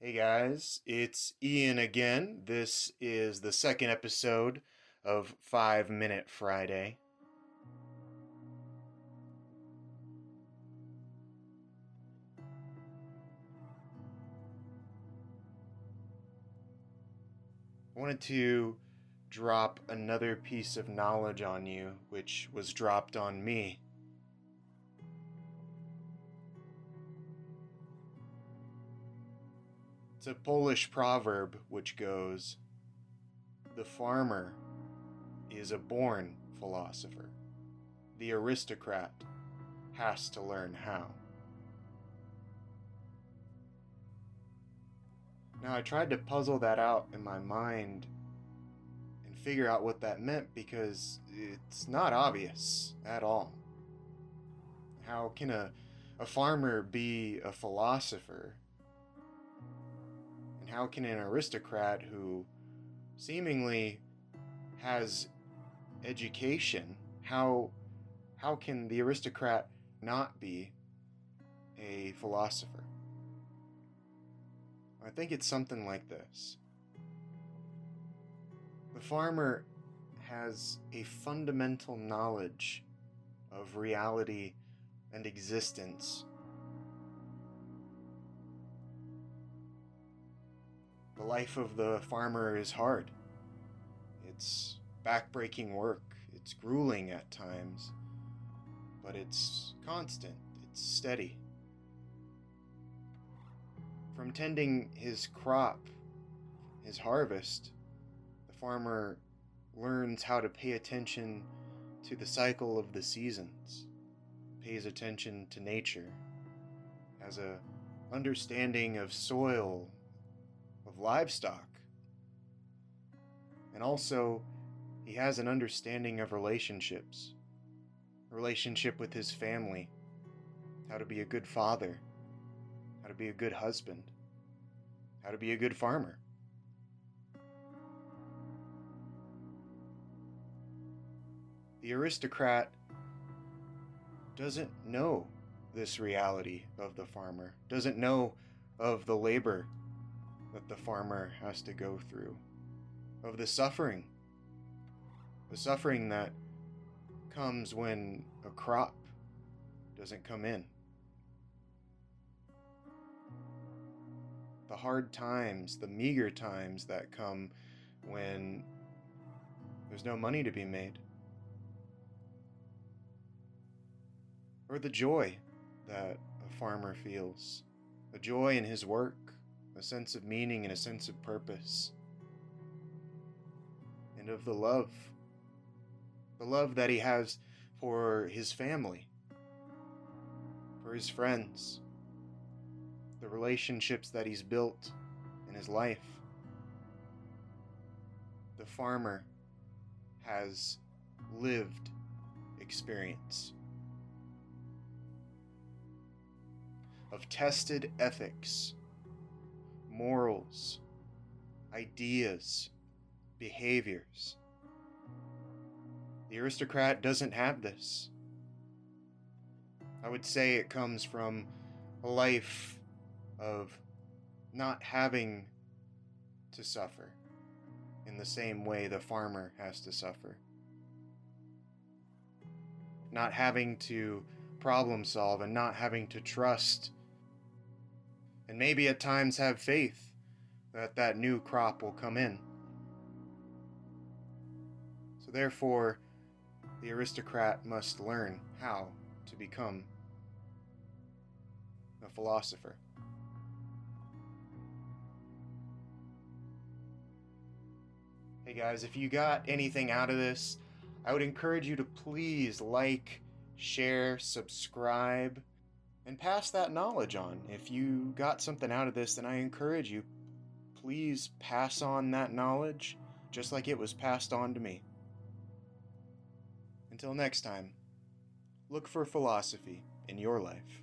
Hey guys, it's Ian again. This is the second episode of 5 Minute Friday. I wanted to drop another piece of knowledge on you, which was dropped on me. It's a Polish proverb which goes The farmer is a born philosopher, the aristocrat has to learn how. Now, I tried to puzzle that out in my mind and figure out what that meant because it's not obvious at all. How can a, a farmer be a philosopher? And how can an aristocrat who seemingly has education, how, how can the aristocrat not be a philosopher? I think it's something like this. The farmer has a fundamental knowledge of reality and existence. The life of the farmer is hard. It's backbreaking work. It's grueling at times, but it's constant. It's steady. From tending his crop, his harvest, the farmer learns how to pay attention to the cycle of the seasons, pays attention to nature, has a understanding of soil, of livestock, and also he has an understanding of relationships, relationship with his family, how to be a good father, how to be a good husband, how to be a good farmer. The aristocrat doesn't know this reality of the farmer, doesn't know of the labor that the farmer has to go through, of the suffering, the suffering that comes when a crop doesn't come in. the hard times, the meager times that come when there's no money to be made. Or the joy that a farmer feels, a joy in his work, a sense of meaning and a sense of purpose, and of the love, the love that he has for his family, for his friends. The relationships that he's built in his life. The farmer has lived experience. Of tested ethics, morals, ideas, behaviors. The aristocrat doesn't have this. I would say it comes from a life of not having to suffer in the same way the farmer has to suffer. Not having to problem solve and not having to trust. And maybe at times have faith that that new crop will come in. So, therefore, the aristocrat must learn how to become a philosopher. Hey guys, if you got anything out of this, I would encourage you to please like, share, subscribe, and pass that knowledge on. If you got something out of this, then I encourage you, please pass on that knowledge just like it was passed on to me. Until next time, look for philosophy in your life.